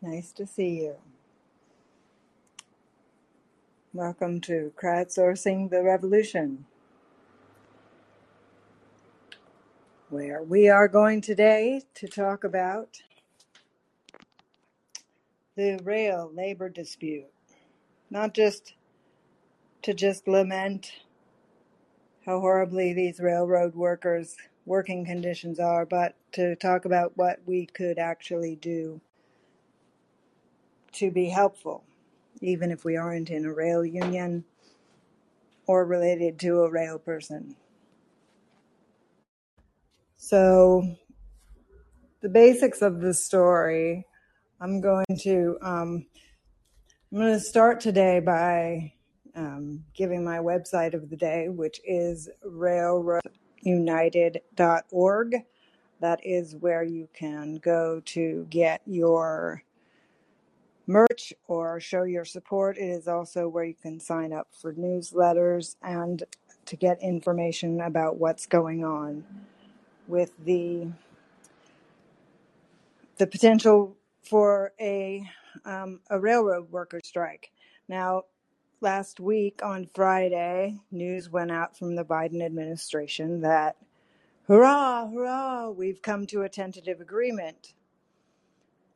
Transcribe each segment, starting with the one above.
Nice to see you. Welcome to Crowdsourcing the Revolution, where we are going today to talk about the rail labor dispute. Not just to just lament how horribly these railroad workers' working conditions are, but to talk about what we could actually do to be helpful, even if we aren't in a rail union or related to a rail person. So, the basics of the story, I'm going to um, I'm going to start today by um, giving my website of the day, which is railroadunited.org. That is where you can go to get your merch or show your support. It is also where you can sign up for newsletters and to get information about what's going on with the the potential for a um, a railroad worker strike. Now, last week on Friday, news went out from the Biden administration that hurrah, hurrah, we've come to a tentative agreement.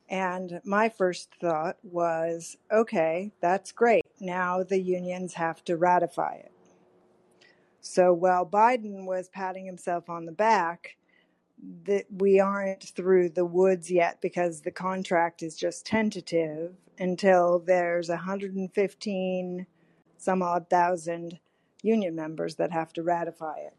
And my first thought was, okay, that's great. Now the unions have to ratify it. So while Biden was patting himself on the back, that we aren't through the woods yet because the contract is just tentative until there's 115 some odd thousand union members that have to ratify it.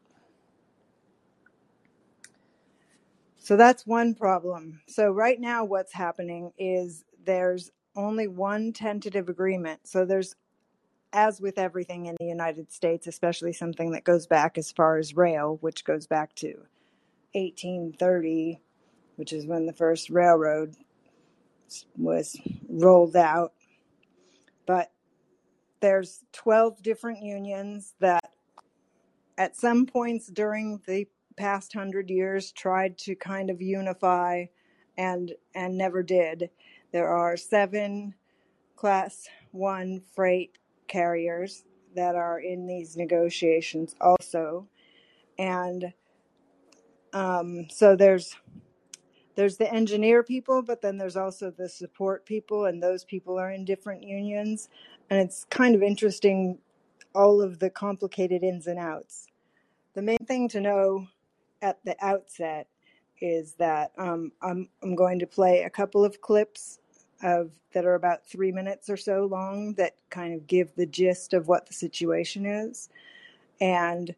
So that's one problem. So right now what's happening is there's only one tentative agreement. So there's as with everything in the United States, especially something that goes back as far as rail, which goes back to 1830, which is when the first railroad was rolled out. But there's 12 different unions that at some points during the past hundred years tried to kind of unify and and never did. There are seven class one freight carriers that are in these negotiations also. And um, so there's there's the engineer people, but then there's also the support people, and those people are in different unions. And it's kind of interesting all of the complicated ins and outs. The main thing to know at the outset is that um, I'm, I'm going to play a couple of clips of that are about three minutes or so long that kind of give the gist of what the situation is. And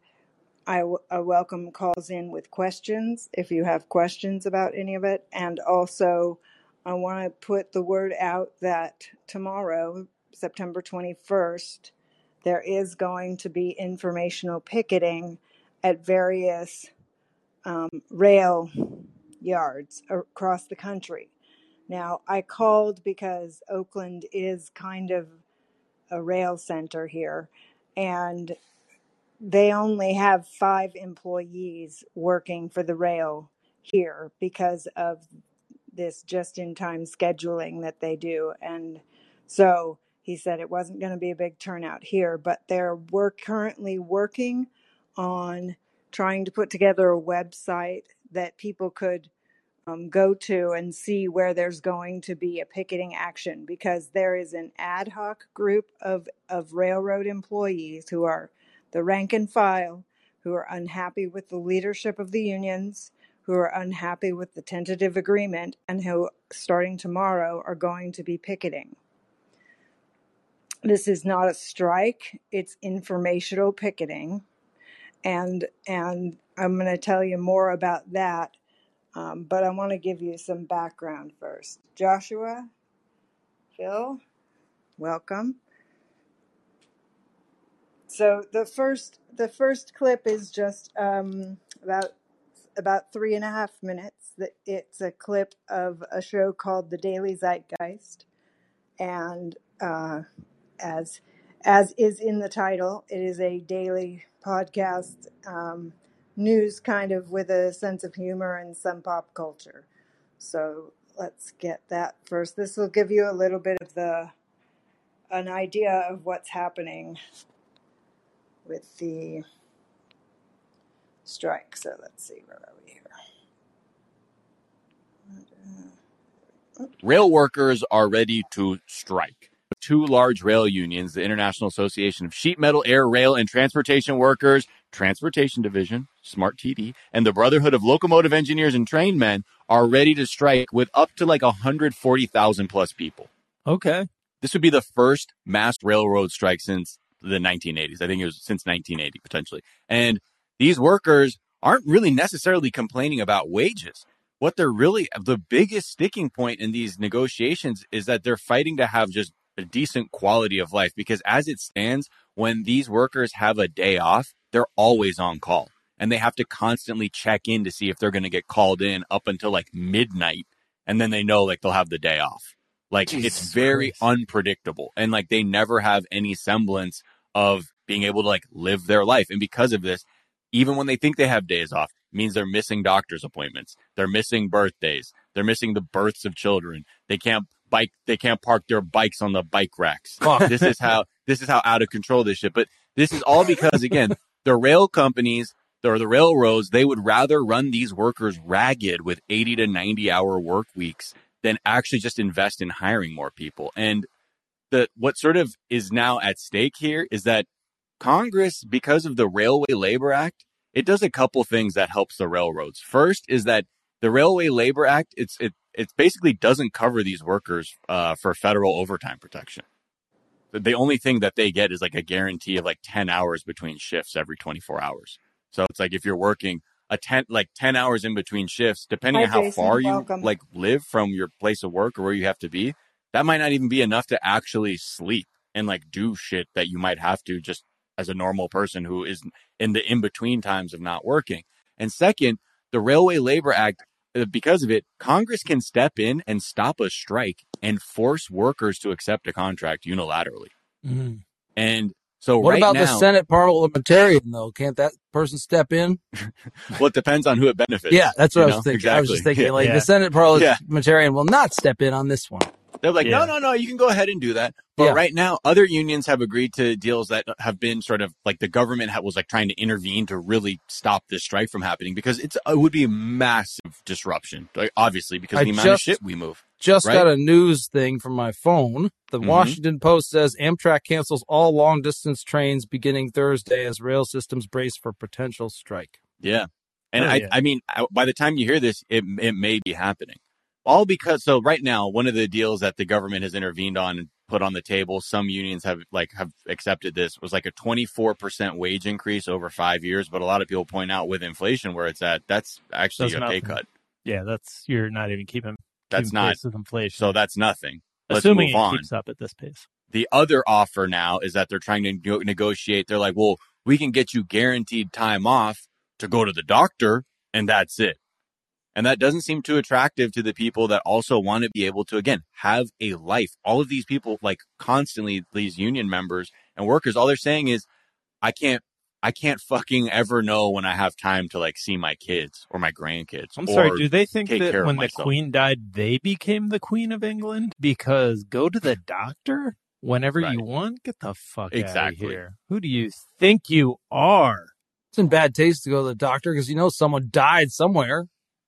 I, welcome calls in with questions if you have questions about any of it. And also, I want to put the word out that tomorrow, September 21st, there is going to be informational picketing at various um, rail yards across the country. Now, I called because Oakland is kind of a rail center here, and they only have five employees working for the rail here because of this just in time scheduling that they do. And so he said it wasn't going to be a big turnout here, but they're we're currently working on trying to put together a website that people could um, go to and see where there's going to be a picketing action because there is an ad hoc group of, of railroad employees who are the rank and file who are unhappy with the leadership of the unions, who are unhappy with the tentative agreement, and who, starting tomorrow, are going to be picketing. This is not a strike, it's informational picketing. And, and I'm going to tell you more about that um, but I want to give you some background first. Joshua, Phil, welcome. So the first the first clip is just um, about about three and a half minutes. That It's a clip of a show called The Daily Zeitgeist, and uh, as as is in the title, it is a daily podcast. Um, news kind of with a sense of humor and some pop culture. So let's get that first. This will give you a little bit of the an idea of what's happening with the strike. So let's see where are we here. Rail workers are ready to strike two large rail unions, the International Association of Sheet Metal, Air, Rail, and Transportation Workers, Transportation Division, Smart TD, and the Brotherhood of Locomotive Engineers and Trainmen are ready to strike with up to like 140,000 plus people. Okay. This would be the first mass railroad strike since the 1980s. I think it was since 1980 potentially. And these workers aren't really necessarily complaining about wages what they're really the biggest sticking point in these negotiations is that they're fighting to have just a decent quality of life because as it stands, when these workers have a day off, they're always on call and they have to constantly check in to see if they're going to get called in up until like midnight. And then they know like they'll have the day off. Like Jesus it's very Christ. unpredictable and like they never have any semblance of being able to like live their life. And because of this, even when they think they have days off, means they're missing doctor's appointments. They're missing birthdays. They're missing the births of children. They can't bike they can't park their bikes on the bike racks. Fuck, this is how this is how out of control this shit. But this is all because again, the rail companies or the railroads, they would rather run these workers ragged with 80 to 90 hour work weeks than actually just invest in hiring more people. And the what sort of is now at stake here is that Congress, because of the Railway Labor Act, it does a couple things that helps the railroads. First is that the Railway Labor Act, it's it it basically doesn't cover these workers uh, for federal overtime protection. The only thing that they get is like a guarantee of like 10 hours between shifts every 24 hours. So it's like if you're working a 10 like 10 hours in between shifts depending Hi, on how Jason, far you welcome. like live from your place of work or where you have to be, that might not even be enough to actually sleep and like do shit that you might have to just as a normal person who is in the in between times of not working. And second, the Railway Labor Act because of it, Congress can step in and stop a strike and force workers to accept a contract unilaterally. Mm-hmm. And so, what right about now, the Senate parliamentarian though? Can't that person step in? well, it depends on who it benefits. Yeah, that's what I was know? thinking. Exactly. I was just thinking, yeah. like yeah. the Senate parliamentarian yeah. will not step in on this one. They're like, yeah. no, no, no, you can go ahead and do that. But yeah. right now, other unions have agreed to deals that have been sort of like the government was like trying to intervene to really stop this strike from happening because it's it would be a massive disruption, like, obviously because I the amount just, of shit we move. Just right? got a news thing from my phone. The mm-hmm. Washington Post says Amtrak cancels all long distance trains beginning Thursday as rail systems brace for potential strike. Yeah. And oh, I, yeah. I mean, by the time you hear this, it, it may be happening all because so right now one of the deals that the government has intervened on and put on the table some unions have like have accepted this was like a 24% wage increase over 5 years. But a lot of people point out with inflation where it's at that's actually that's a pay cut. Yeah that's you're not even keeping that's keeping not with inflation. So that's nothing. Let's assuming move it on. keeps up at this pace. The other offer now is that they're trying to negotiate. They're like well we can get you guaranteed time off to go to the doctor and that's it and that doesn't seem too attractive to the people that also want to be able to, again, have a life. All of these people, like constantly, these union members and workers, all they're saying is, I can't, I can't fucking ever know when I have time to like see my kids or my grandkids. I'm sorry. Do they think that when the queen died, they became the queen of England? Because go to the doctor? whenever right. you want. Get the fuck exactly. out of here. Who do you think you are? It's in bad taste to go to the doctor because you know someone died somewhere.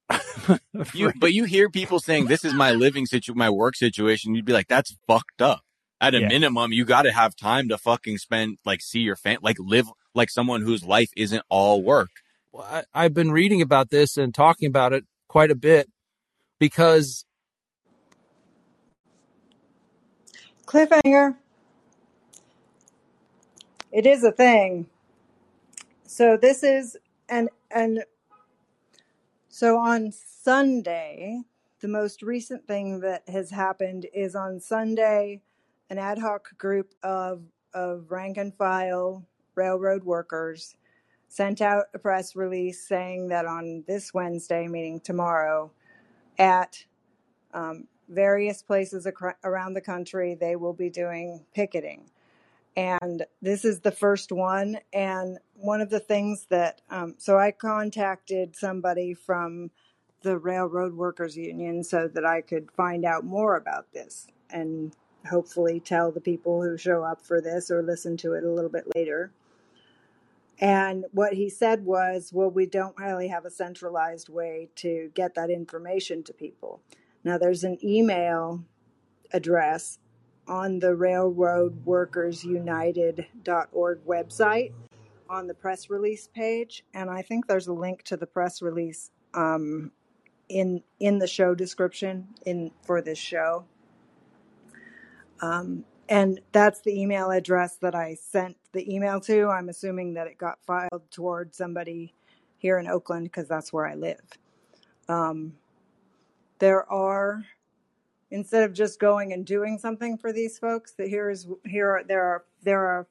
you, but you hear people saying, "This is my living situation, my work situation." You'd be like, "That's fucked up." At a yeah. minimum, you got to have time to fucking spend, like, see your fan, like, live like someone whose life isn't all work. Well, I, I've been reading about this and talking about it quite a bit because cliffhanger. It is a thing. So this is and and so on Sunday, the most recent thing that has happened is on Sunday, an ad hoc group of of rank and file railroad workers sent out a press release saying that on this Wednesday, meaning tomorrow, at um, various places ac- around the country, they will be doing picketing. And this is the first one. And one of the things that, um, so I contacted somebody from the Railroad Workers Union so that I could find out more about this and hopefully tell the people who show up for this or listen to it a little bit later. And what he said was, well, we don't really have a centralized way to get that information to people. Now, there's an email address on the Railroad Workers United.org website on the press release page, and I think there's a link to the press release um, in in the show description in for this show. Um, and that's the email address that I sent the email to. I'm assuming that it got filed toward somebody here in Oakland because that's where I live. Um, there are instead of just going and doing something for these folks, that here is here are, there are there are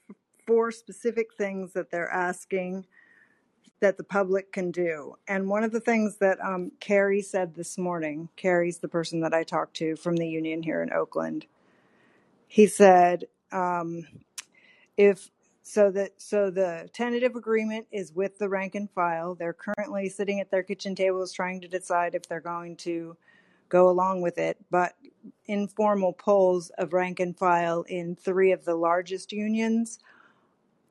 four specific things that they're asking that the public can do. And one of the things that um, Carrie said this morning, Carrie's the person that I talked to from the union here in Oakland he said, um, if so that so the tentative agreement is with the rank and file. They're currently sitting at their kitchen tables trying to decide if they're going to go along with it. But informal polls of rank and file in three of the largest unions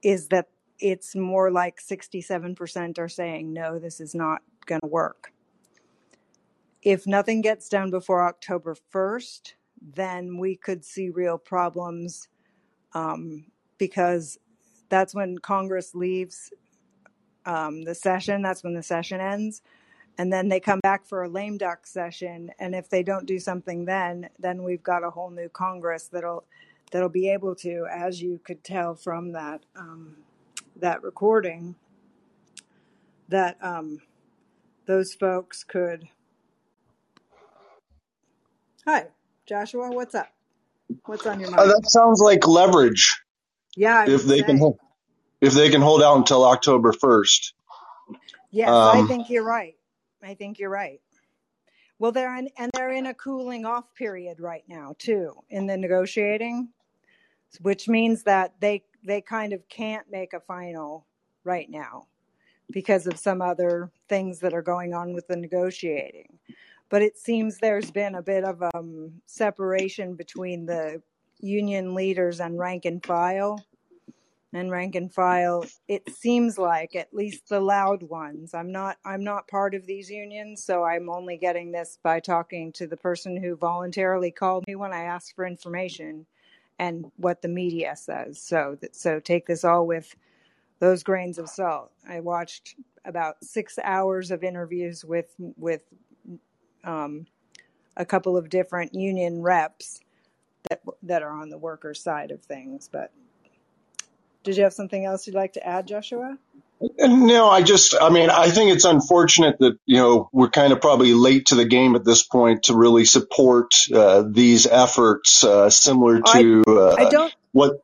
is that it's more like 67% are saying no, this is not going to work. If nothing gets done before October 1st, then we could see real problems um, because that's when Congress leaves um, the session. That's when the session ends. And then they come back for a lame duck session. And if they don't do something then, then we've got a whole new Congress that'll that'll be able to, as you could tell from that um, that recording, that um, those folks could. Hi. Joshua, what's up? What's on your uh, mind? Uh, that sounds like leverage. Yeah, I if they say. can hold, if they can hold out until October first. Yes, um, I think you're right. I think you're right. Well, they're in, and they're in a cooling off period right now too in the negotiating, which means that they they kind of can't make a final right now because of some other things that are going on with the negotiating but it seems there's been a bit of um, separation between the union leaders and rank and file. And rank and file, it seems like at least the loud ones. I'm not. I'm not part of these unions, so I'm only getting this by talking to the person who voluntarily called me when I asked for information, and what the media says. So, that, so take this all with those grains of salt. I watched about six hours of interviews with with um, a couple of different union reps that that are on the worker side of things. But did you have something else you'd like to add, Joshua? No, I just, I mean, I think it's unfortunate that, you know, we're kind of probably late to the game at this point to really support uh, these efforts, uh, similar to uh, I don't, what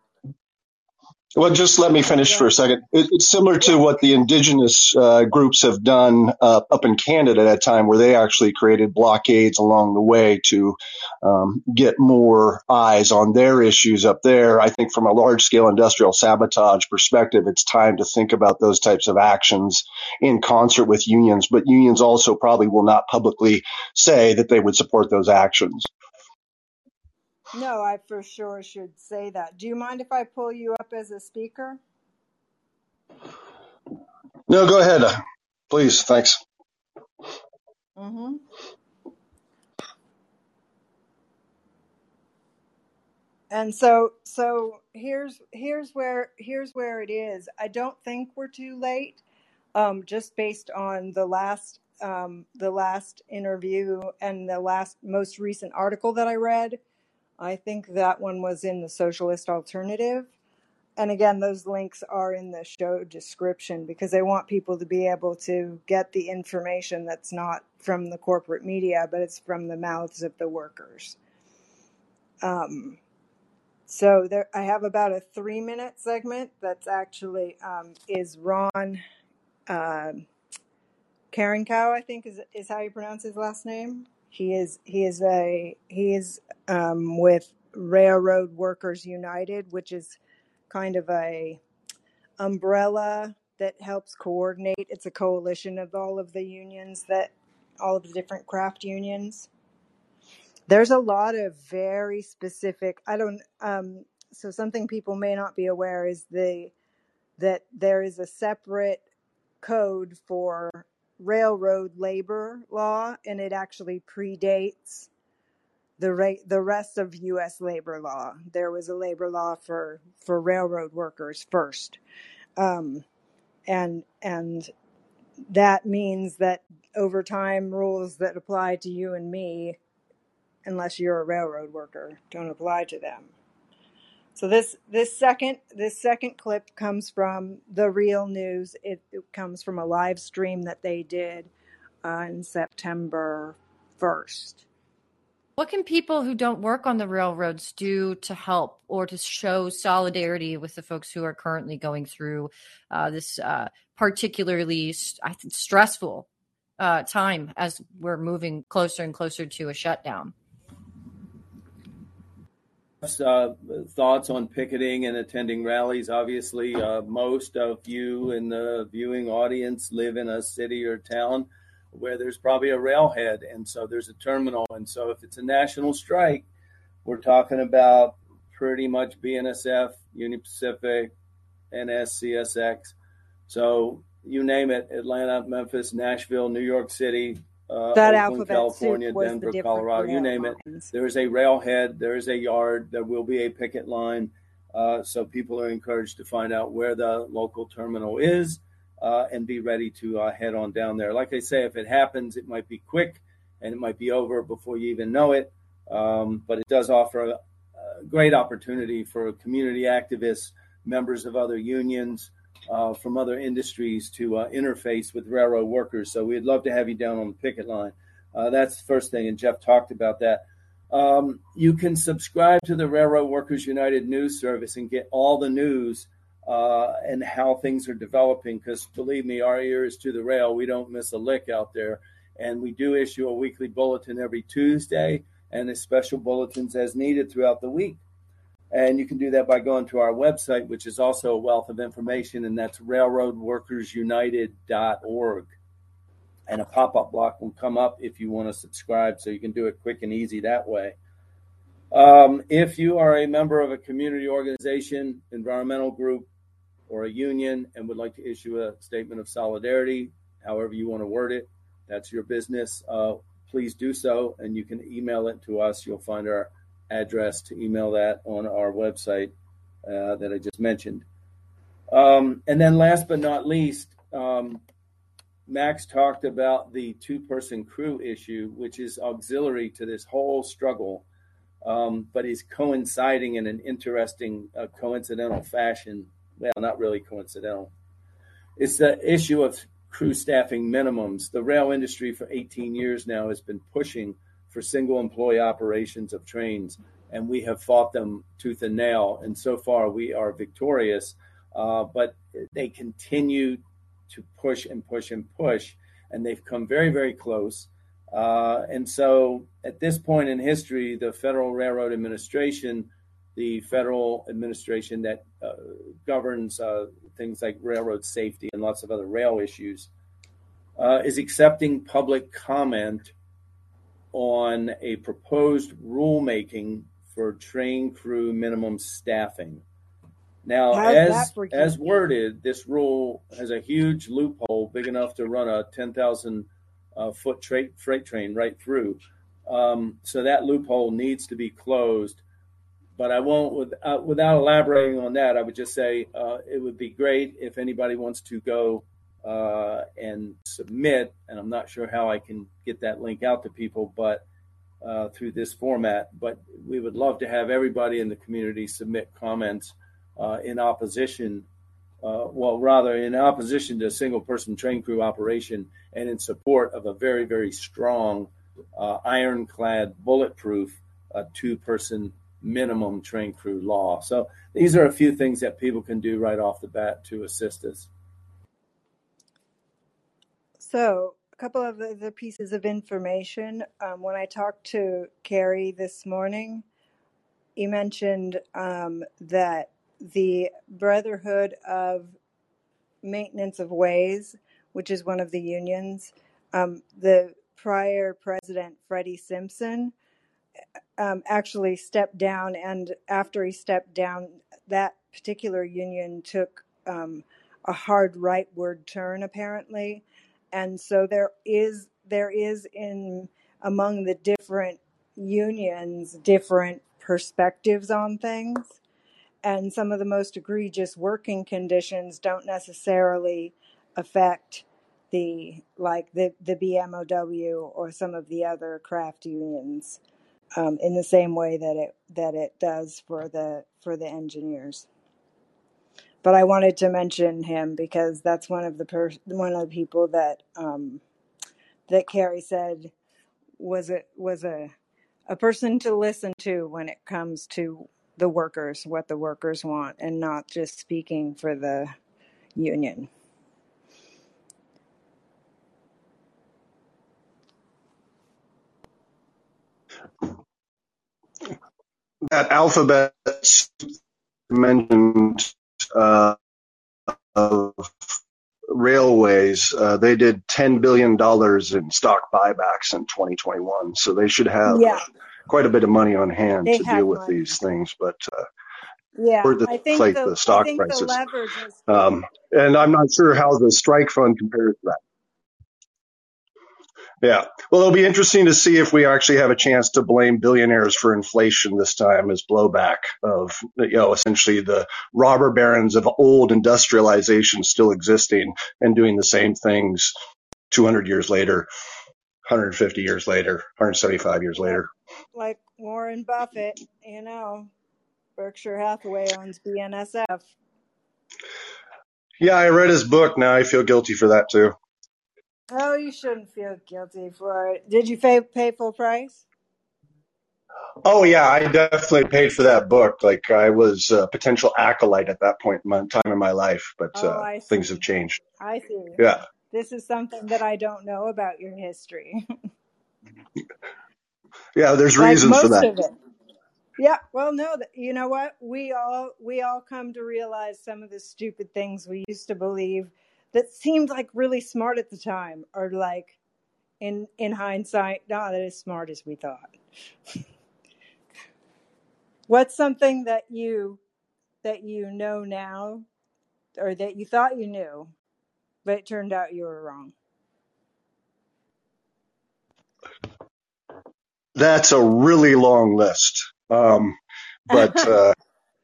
well, just let me finish for a second. it's similar to what the indigenous uh, groups have done uh, up in Canada at a time where they actually created blockades along the way to um, get more eyes on their issues up there. I think from a large scale industrial sabotage perspective, it's time to think about those types of actions in concert with unions, but unions also probably will not publicly say that they would support those actions. No, I for sure should say that. Do you mind if I pull you up as a speaker? No, go ahead. Please. Thanks. Mm-hmm. And so so here's here's where here's where it is. I don't think we're too late. Um, just based on the last um, the last interview and the last most recent article that I read. I think that one was in the Socialist Alternative. And again, those links are in the show description because they want people to be able to get the information that's not from the corporate media, but it's from the mouths of the workers. Um, so there, I have about a three minute segment that's actually um, is Ron uh, Kaminkow, I think is is how you pronounce his last name. He is he is a he is um, with Railroad Workers United, which is kind of a umbrella that helps coordinate. It's a coalition of all of the unions that all of the different craft unions. There's a lot of very specific. I don't. Um, so something people may not be aware is the that there is a separate code for railroad labor law, and it actually predates the ra- the rest of U.S. labor law. There was a labor law for for railroad workers first, um, and and that means that overtime rules that apply to you and me, unless you're a railroad worker, don't apply to them. So this this second this second clip comes from the real news. It, it comes from a live stream that they did uh, on September first. What can people who don't work on the railroads do to help or to show solidarity with the folks who are currently going through uh, this uh, particularly I think, stressful uh, time as we're moving closer and closer to a shutdown? Uh, thoughts on picketing and attending rallies. Obviously, uh, most of you in the viewing audience live in a city or town where there's probably a railhead, and so there's a terminal. And so, if it's a national strike, we're talking about pretty much BNSF, Union Pacific, NSCSX. So you name it: Atlanta, Memphis, Nashville, New York City, uh, That Oakland, alphabet California, soup was Denver, different Colorado, you name it. There is a railhead, there is a yard, there will be a picket line. Uh, so people are encouraged to find out where the local terminal is uh, and be ready to uh, head on down there. Like I say, if it happens, it might be quick and it might be over before you even know it. Um, but it does offer a, a great opportunity for community activists, members of other unions, uh, from other industries to uh, interface with railroad workers. So we'd love to have you down on the picket line. Uh, that's the first thing, and Jeff talked about that. Um, you can subscribe to the Railroad Workers United news service and get all the news uh, and how things are developing. Because believe me, our ear is to the rail. We don't miss a lick out there. And we do issue a weekly bulletin every Tuesday and the special bulletins as needed throughout the week. And you can do that by going to our website, which is also a wealth of information, and that's railroadworkersunited.org. And a pop up block will come up if you want to subscribe, so you can do it quick and easy that way. Um, if you are a member of a community organization, environmental group, or a union and would like to issue a statement of solidarity, however you want to word it, that's your business. Uh, please do so, and you can email it to us. You'll find our address to email that on our website uh, that I just mentioned. Um, and then, last but not least, um, Max talked about the two person crew issue, which is auxiliary to this whole struggle, um, but is coinciding in an interesting, uh, coincidental fashion. Well, not really coincidental. It's the issue of crew staffing minimums. The rail industry for 18 years now has been pushing for single employee operations of trains, and we have fought them tooth and nail. And so far, we are victorious. Uh, but they continue to push and push and push, and they've come very, very close. Uh, and so, at this point in history, the Federal Railroad Administration, the federal administration that uh, governs uh, things like railroad safety and lots of other rail issues, uh, is accepting public comment on a proposed rulemaking for train crew minimum staffing. Now, as as worded, this rule has a huge loophole big enough to run a 10,000 uh, foot tra- freight train right through. Um, so that loophole needs to be closed. But I won't, with, uh, without elaborating on that, I would just say uh, it would be great if anybody wants to go uh, and submit. And I'm not sure how I can get that link out to people, but uh, through this format. But we would love to have everybody in the community submit comments uh, in opposition, uh, well, rather in opposition to single person train crew operation and in support of a very, very strong, uh, ironclad, bulletproof uh, two person minimum train crew law. So these are a few things that people can do right off the bat to assist us. So, a couple of the pieces of information. Um, when I talked to Carrie this morning, he mentioned um, that the Brotherhood of Maintenance of Ways, which is one of the unions, um, the prior president, Freddie Simpson, um, actually stepped down. And after he stepped down, that particular union took um, a hard rightward turn, apparently. And so there is there is in among the different unions different perspectives on things and some of the most egregious working conditions don't necessarily affect the like the the BMOW or some of the other craft unions um, in the same way that it that it does for the for the engineers. But I wanted to mention him because that's one of the per- one of the people that um, that Carrie said was a was a a person to listen to when it comes to the workers, what the workers want, and not just speaking for the union. That alphabet mentioned uh, of railways, uh, they did $10 billion in stock buybacks in 2021. So they should have yeah quite a bit of money on hand they to deal with money. these things, but uh, yeah, or I think the, the stock prices. The um, and I'm not sure how the strike fund compares to that. Yeah. Well, it'll be interesting to see if we actually have a chance to blame billionaires for inflation this time as blowback of, you know, essentially the robber barons of old industrialization still existing and doing the same things 200 years later, 150 years later, 175 years later like Warren Buffett, you know, Berkshire Hathaway owns BNSF. Yeah, I read his book. Now I feel guilty for that too. Oh, you shouldn't feel guilty for it. Did you pay, pay full price? Oh yeah, I definitely paid for that book. Like I was a potential acolyte at that point in my time in my life, but oh, uh, things have changed. I see. Yeah. This is something that I don't know about your history. Yeah, there's like reasons for that. Yeah, well, no, you know what? We all we all come to realize some of the stupid things we used to believe that seemed like really smart at the time are like in in hindsight not as smart as we thought. What's something that you that you know now or that you thought you knew but it turned out you were wrong? That's a really long list. Um, but uh,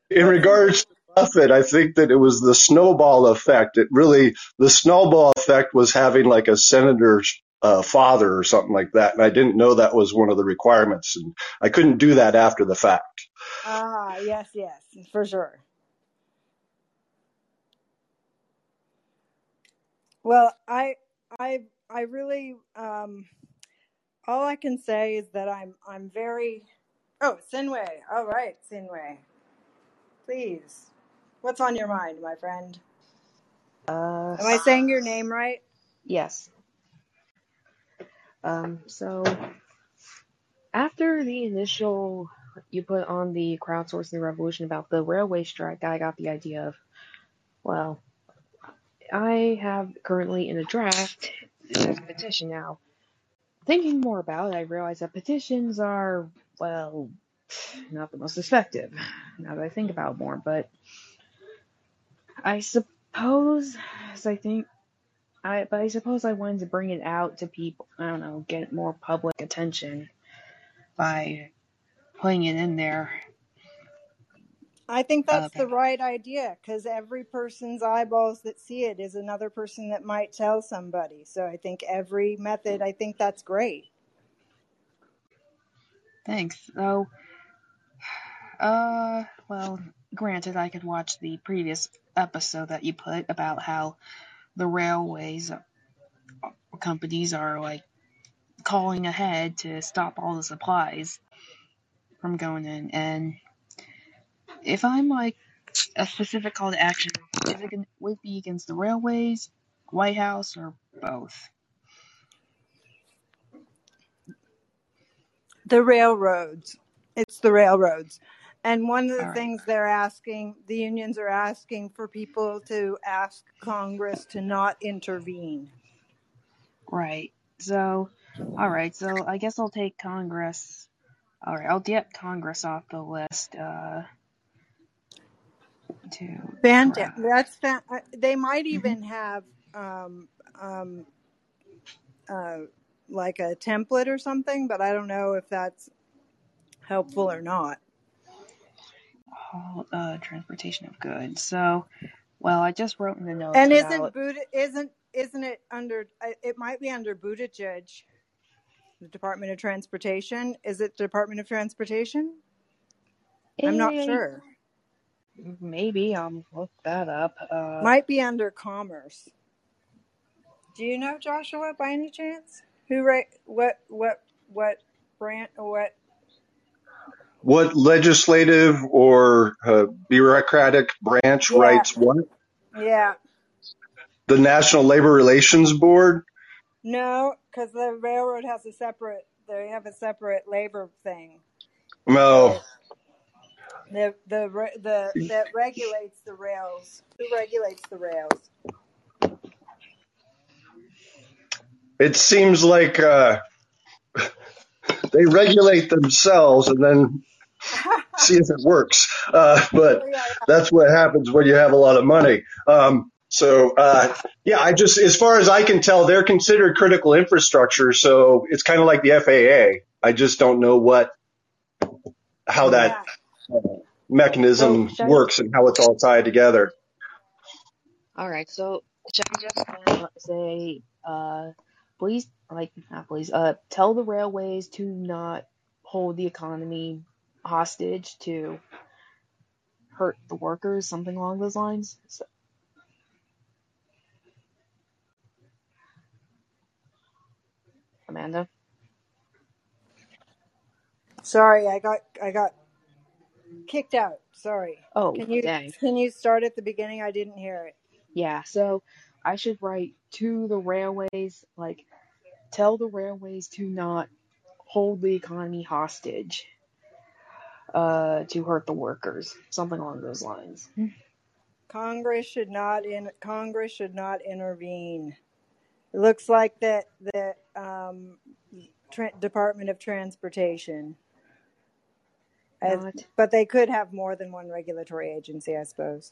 in regards to Buffett, I think that it was the snowball effect. It really, the snowball effect was having like a senator's uh, father or something like that. And I didn't know that was one of the requirements. And I couldn't do that after the fact. Ah, yes, yes, for sure. Well, I, I, I really, um, all I can say is that I'm I'm very Oh, Sinway. All right, Sinway. Please. What's on your mind, my friend? Uh, Am I saying your name right? yes. Um, so after the initial you put on the crowdsourcing revolution about the railway strike, I got the idea of, well, I have currently in a draft a petition now thinking more about it, I realized that petitions are, well, not the most effective. Now that I think about more, but I suppose, as I think, I but I suppose I wanted to bring it out to people. I don't know, get more public attention by putting it in there. I think that's the right idea because every person's eyeballs that see it is another person that might tell somebody. So I think every method, I think that's great. Thanks. So, uh, well, granted, I could watch the previous episode that you put about how the railways companies are like calling ahead to stop all the supplies from going in. And if I'm like a specific call to action, is it would be against the railways, White House, or both? The railroads. It's the railroads. And one of the things they're asking, the unions are asking for people to ask Congress to not intervene. Right. So, all right. So I guess I'll take Congress. All right. I'll get Congress off the list. Uh, to Fantastic. That's fa- uh, they might mm-hmm. even have um, um, uh, like a template or something, but I don't know if that's helpful or not. Uh, transportation of goods. So, well, I just wrote in the notes. And isn't Buddha isn't isn't it under? It might be under Buttigieg, the Department of Transportation. Is it the Department of Transportation? I'm not sure. Maybe I'll look that up. Uh, Might be under Commerce. Do you know Joshua by any chance? Who right? What what what branch? What what legislative or uh, bureaucratic branch yeah. writes what? Yeah. The National Labor Relations Board? No, because the railroad has a separate. They have a separate labor thing. No. The the the that regulates the rails. Who regulates the rails? It seems like uh, they regulate themselves and then see if it works. Uh, but that's what happens when you have a lot of money. Um, so uh, yeah, I just as far as I can tell, they're considered critical infrastructure. So it's kind of like the FAA. I just don't know what how that uh, mechanism so works and how it's all tied together. All right. So should I just say, uh, please, like not please, uh, tell the railways to not hold the economy hostage to hurt the workers, something along those lines. So. Amanda. Sorry, I got I got kicked out. Sorry. Oh, can you dang. can you start at the beginning? I didn't hear it. Yeah, so I should write to the railways, like tell the railways to not hold the economy hostage uh, to hurt the workers, something along those lines. Congress should not in Congress should not intervene. It looks like that the um, Tra- Department of Transportation. As, but they could have more than one regulatory agency, I suppose.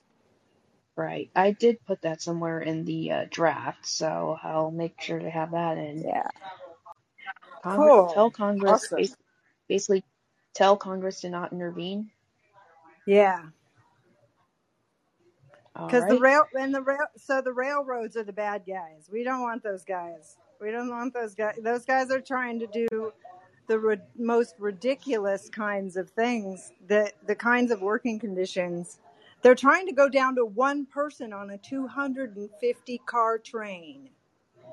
Right. I did put that somewhere in the uh, draft, so I'll make sure to have that in. Yeah. Congress, cool. Tell Congress awesome. basically tell Congress to not intervene. Yeah. Because right. the rail and the rail, so the railroads are the bad guys. We don't want those guys. We don't want those guys. Those guys are trying to do the ri- most ridiculous kinds of things. The the kinds of working conditions. They're trying to go down to one person on a 250 car train.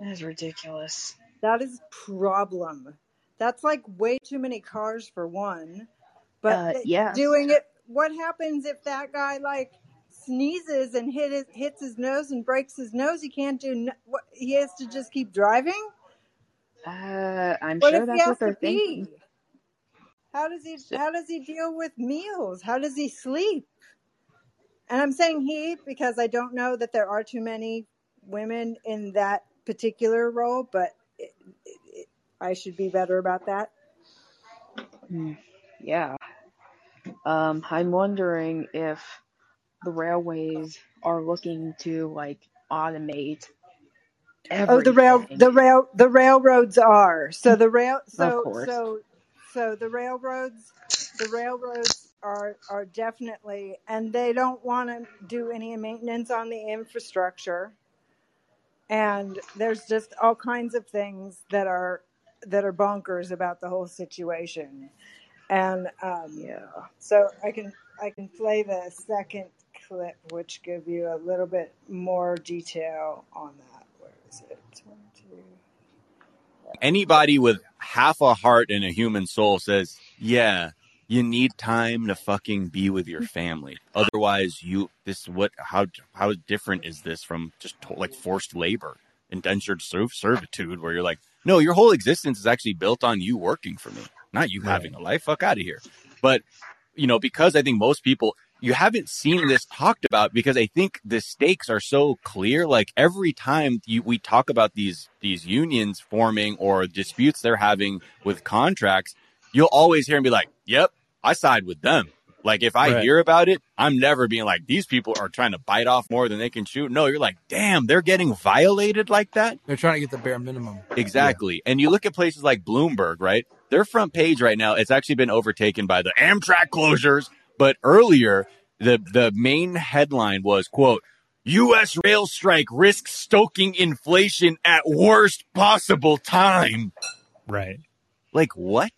That is ridiculous. That is problem. That's like way too many cars for one. But uh, yeah, doing it. What happens if that guy like sneezes and hit his, hits his nose and breaks his nose? He can't do. What, he has to just keep driving. Uh, I'm what sure that's what they're thinking. How does he? How does he deal with meals? How does he sleep? And I'm saying he because I don't know that there are too many women in that particular role, but I should be better about that. Mm, yeah. Um, I'm wondering if the railways are looking to like automate everything. Oh, the rail, the rail, the railroads are. So the rail, so so so the railroads, the railroads are are definitely, and they don't want to do any maintenance on the infrastructure. And there's just all kinds of things that are that are bonkers about the whole situation. And um, Yeah. so I can I can play the second clip, which give you a little bit more detail on that. Where is it? One, two. Anybody with half a heart and a human soul says, yeah, you need time to fucking be with your family. Otherwise, you this what how how different is this from just to, like forced labor, indentured servitude, where you're like, no, your whole existence is actually built on you working for me, not you having a life. Fuck out of here. But you know, because I think most people you haven't seen this talked about because I think the stakes are so clear. Like every time you, we talk about these these unions forming or disputes they're having with contracts, you'll always hear and be like, "Yep, I side with them." Like if I Right. hear about it, I'm never being like, "These people are trying to bite off more than they can chew." No, you're like, "Damn, they're getting violated like that." They're trying to get the bare minimum. Exactly. And you look at places like Bloomberg, right? Their front page right now, it's actually been overtaken by the Amtrak closures. But earlier, the, the main headline was, quote, U.S. rail strike risks stoking inflation at worst possible time. Right. Like what?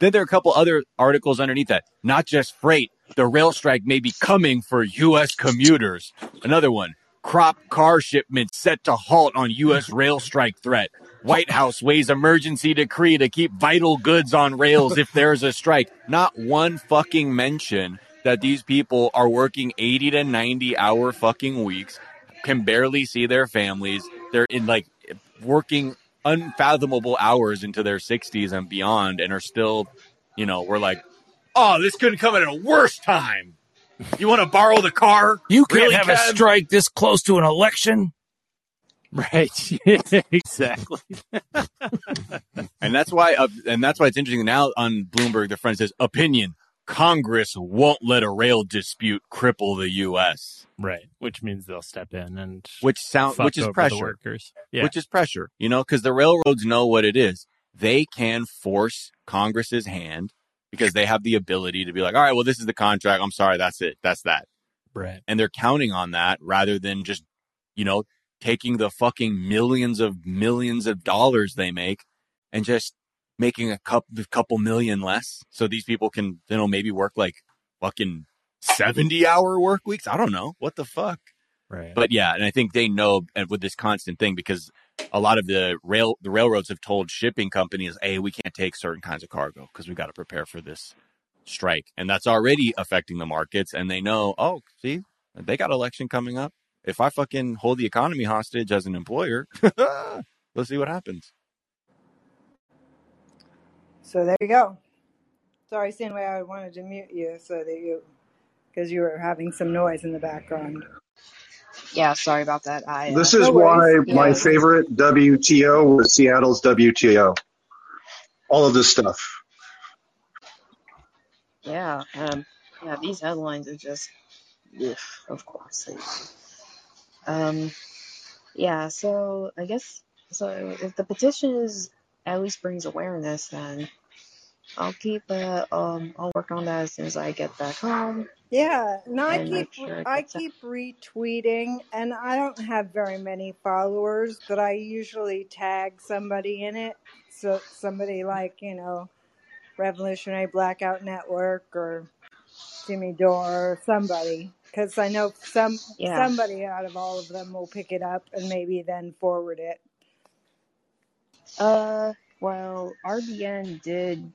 Then there are a couple other articles underneath that. Not just freight. The rail strike may be coming for U.S. commuters. Another one. Crop car shipments set to halt on U.S. rail strike threat. White House weighs emergency decree to keep vital goods on rails if there's a strike. Not one fucking mention that these people are working 80 to 90 hour fucking weeks, can barely see their families. They're in like working unfathomable hours into their 60s and beyond and are still, you know, we're like, oh, this couldn't come at a worse time. You want to borrow the car? You can't Really, have a strike this close to an election. Right. exactly. And that's why, uh, and that's why it's interesting now on Bloomberg, the friend says opinion. Congress won't let a rail dispute cripple the U.S., Right. Which means they'll step in and which sound, which is pressure, workers. Yeah. which is pressure, you know, because the railroads know what it is. They can force Congress's hand because they have the ability to be like, all right, well, this is the contract. I'm sorry. That's it. That's that. right. and they're counting on that rather than just you know taking the fucking millions of millions of dollars they make and just making a couple couple million less. So these people can you know maybe work like fucking 70 hour work weeks. I don't know. What the fuck? Right. but yeah and i think they know and with this constant thing because a lot of the rail the railroads have told shipping companies hey we can't take certain kinds of cargo because we got to prepare for this strike. And that's already affecting the markets and they know oh see they got election coming up. If i fucking hold the economy hostage as an employer let's see what happens So there you go. Sorry, Stanway, I wanted to mute you so that you, because you were having some noise in the background. Yeah, sorry about that. I uh, This is No why worries. Yeah. my favorite WTO was Seattle's WTO. All of this stuff. yeah, um, yeah, these headlines are just, ugh, of course. Um, yeah, so I guess so. If the petition is at least brings awareness, then I'll keep uh, um I'll work on that as soon as I get back home Yeah, and I keep sure I out. keep retweeting, and I don't have very many followers, but I usually tag somebody in it. So somebody like you know, Revolutionary Blackout Network or Jimmy Dore or somebody, because I know some Yeah, somebody out of all of them will pick it up and maybe then forward it. Uh, well, RBN did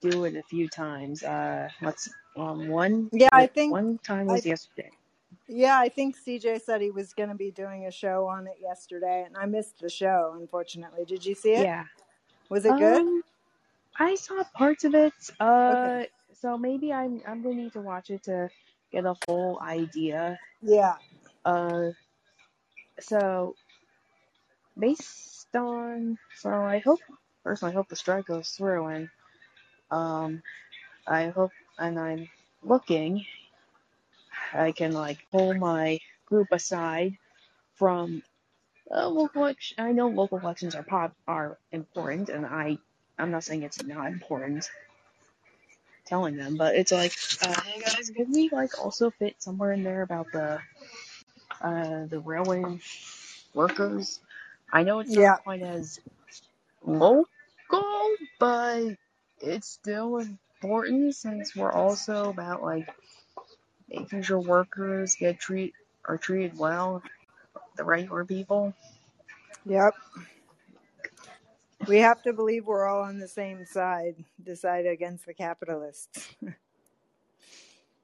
do it a few times. Uh, what's um one Yeah, I think one time I was yesterday. yeah I think CJ said he was going to be doing a show on it yesterday, and I missed the show. Unfortunately, did you see it? Yeah. Was it good? Um, I saw parts of it. Okay. Uh, so maybe I'm I'm gonna need to watch it to get a full idea. Yeah. Uh, so based so I hope personally I hope the strike goes through and um I hope and I'm looking, I can like pull my group aside from uh, local. Elect- I know local elections are pop are important, and I I'm not saying it's not important. Telling them, but it's like, uh, hey guys, could we like also fit somewhere in there about the uh the railway workers? I know it's Yeah. not quite as local, but it's still important since we're also about like making sure workers get treat are treated well, the regular people. Yep. We have to believe we're all on the same side, the side against the capitalists.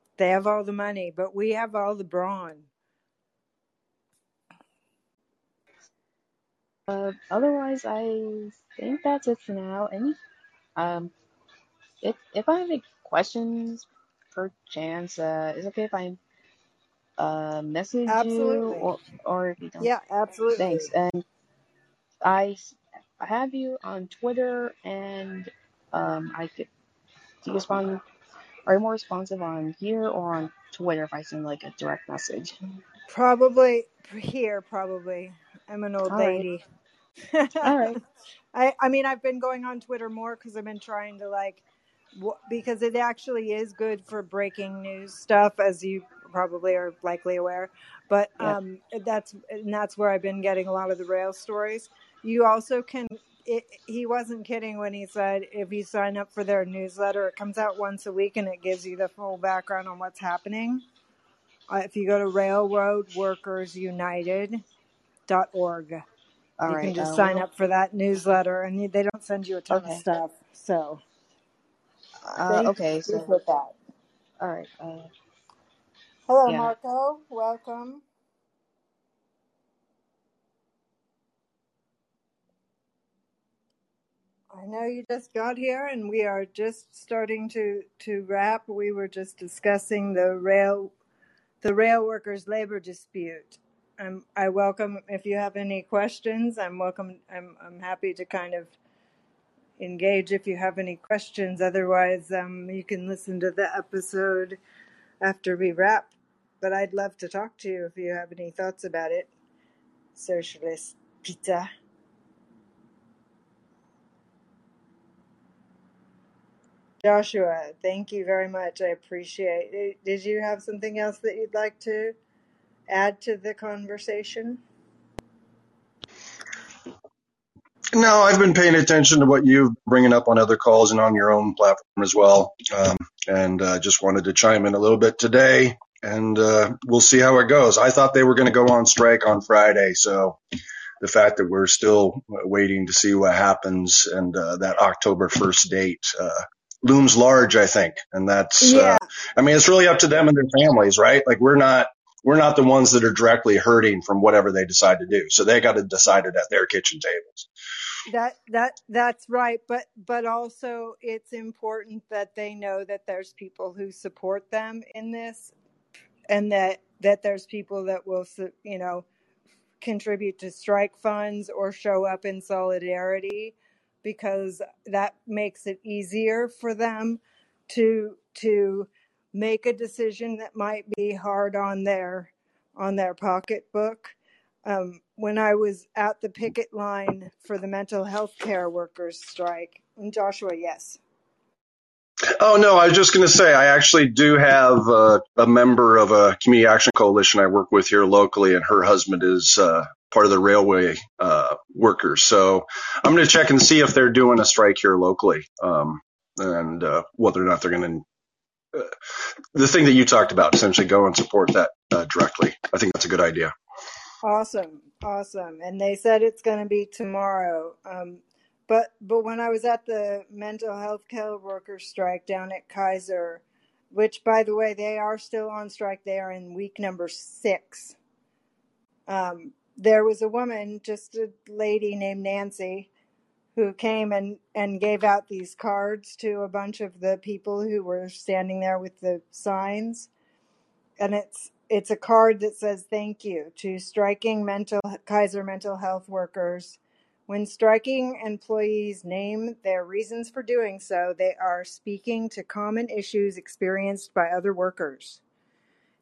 they have all the money, but we have all the brawn. Uh, otherwise, I think that's it for now. Any, um, if if I have any questions, per chance, uh, is okay if I uh message you or or if you don't? Yeah, absolutely. Thanks. And I I have you on Twitter, and um, I could do you respond? Are you more responsive on here or on Twitter if I send like a direct message? Probably here, probably. I'm an old All right. lady. All right. I I mean I've been going on Twitter more because I've been trying to like w- because it actually is good for breaking news stuff as you probably are likely aware. But Yeah. um that's and that's where I've been getting a lot of the rail stories. You also can it, he wasn't kidding when he said if you sign up for their newsletter, it comes out once a week and it gives you the full background on what's happening. Uh, if you go to All you can just Uh, sign we'll, up for that newsletter and you- they don't send you a ton of stuff. So Uh, okay. So, for that. all right. Uh, Hello, yeah. Marco. Welcome. I know you just got here and we are just starting to, to wrap. We were just discussing the rail the rail workers labor dispute. Um, I welcome if you have any questions. I'm welcome. I'm I'm happy to kind of engage if you have any questions. Otherwise, um, you can listen to the episode after we wrap. But I'd love to talk to you if you have any thoughts about it. Socialist pizza. Joshua, thank you very much. I appreciate it. Did you have something else that you'd like to add to the conversation? No, I've been paying attention to what you've bringing up on other calls and on your own platform as well, um, and uh, just wanted to chime in a little bit today, and uh, we'll see how it goes. I thought they were going to go on strike on Friday, so the fact that we're still waiting to see what happens and uh, that October 1st date uh, looms large, I think, and that's. Yeah. Uh, I mean, it's really up to them and their families, right? Like we're not. We're not the ones that are directly hurting from whatever they decide to do. So they got to decide it at their kitchen tables. That that that's right, but but also it's important that they know that there's people who support them in this, and that that there's people that will you know contribute to strike funds or show up in solidarity, because that makes it easier for them to to make a decision that might be hard on their on their pocketbook um, when I was at the picket line for the mental health care workers strike. And Joshua, yes. Oh no, I was just going to say I actually do have a member of a community action coalition I work with here locally, and her husband is uh, part of the railway uh, workers. So I'm going to check and see if they're doing a strike here locally, um, and uh, whether or not they're going to. The thing that you talked about, essentially, go and support that uh, directly. I think that's a good idea. Awesome, awesome. And they said it's going to be tomorrow. Um, but but when I was at the mental health care workers strike down at Kaiser, which by the way they are still on strike, they are in week number six. Um, there was a woman, just a lady named Nancy, who came and and gave out these cards to a bunch of the people who were standing there with the signs, and it's it's a card that says thank you to striking mental Kaiser mental health workers When striking employees name their reasons for doing so, they are speaking to common issues experienced by other workers.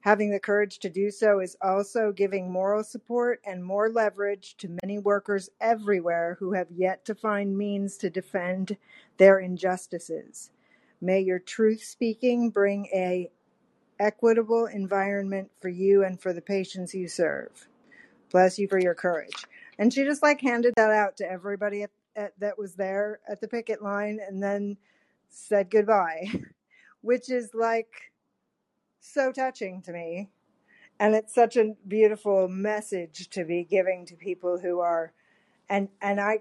Having the courage to do so is also giving moral support and more leverage to many workers everywhere who have yet to find means to defend their injustices. May your truth speaking bring a equitable environment for you and for the patients you serve. Bless you for your courage. And she just like handed that out to everybody at, at, that was there at the picket line and then said goodbye, which is like so touching to me. And it's such a beautiful message to be giving to people who are, and and I,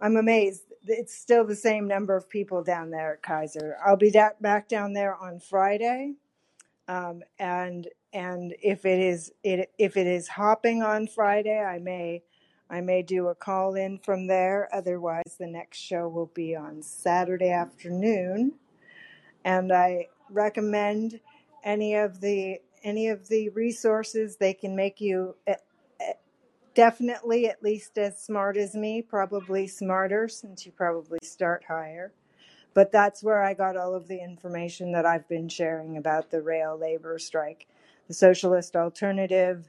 I'm amazed. It's still the same number of people down there at Kaiser. I'll be da- back down there on Friday, um, and and if it is it if it is hopping on Friday, I may I may do a call in from there. Otherwise, the next show will be on Saturday afternoon, and I recommend any of the any of the resources. They can make you eh, eh, definitely at least as smart as me, probably smarter since you probably start higher. But that's where I got all of the information that I've been sharing about the rail labor strike. The Socialist Alternative,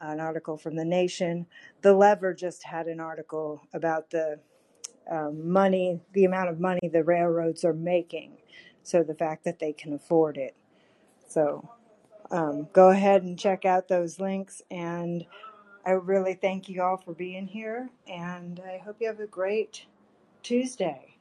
an article from The Nation. The Lever just had an article about the um, money, the amount of money the railroads are making. So the fact that they can afford it. So um, go ahead and check out those links. And I really thank you all for being here. And I hope you have a great Tuesday.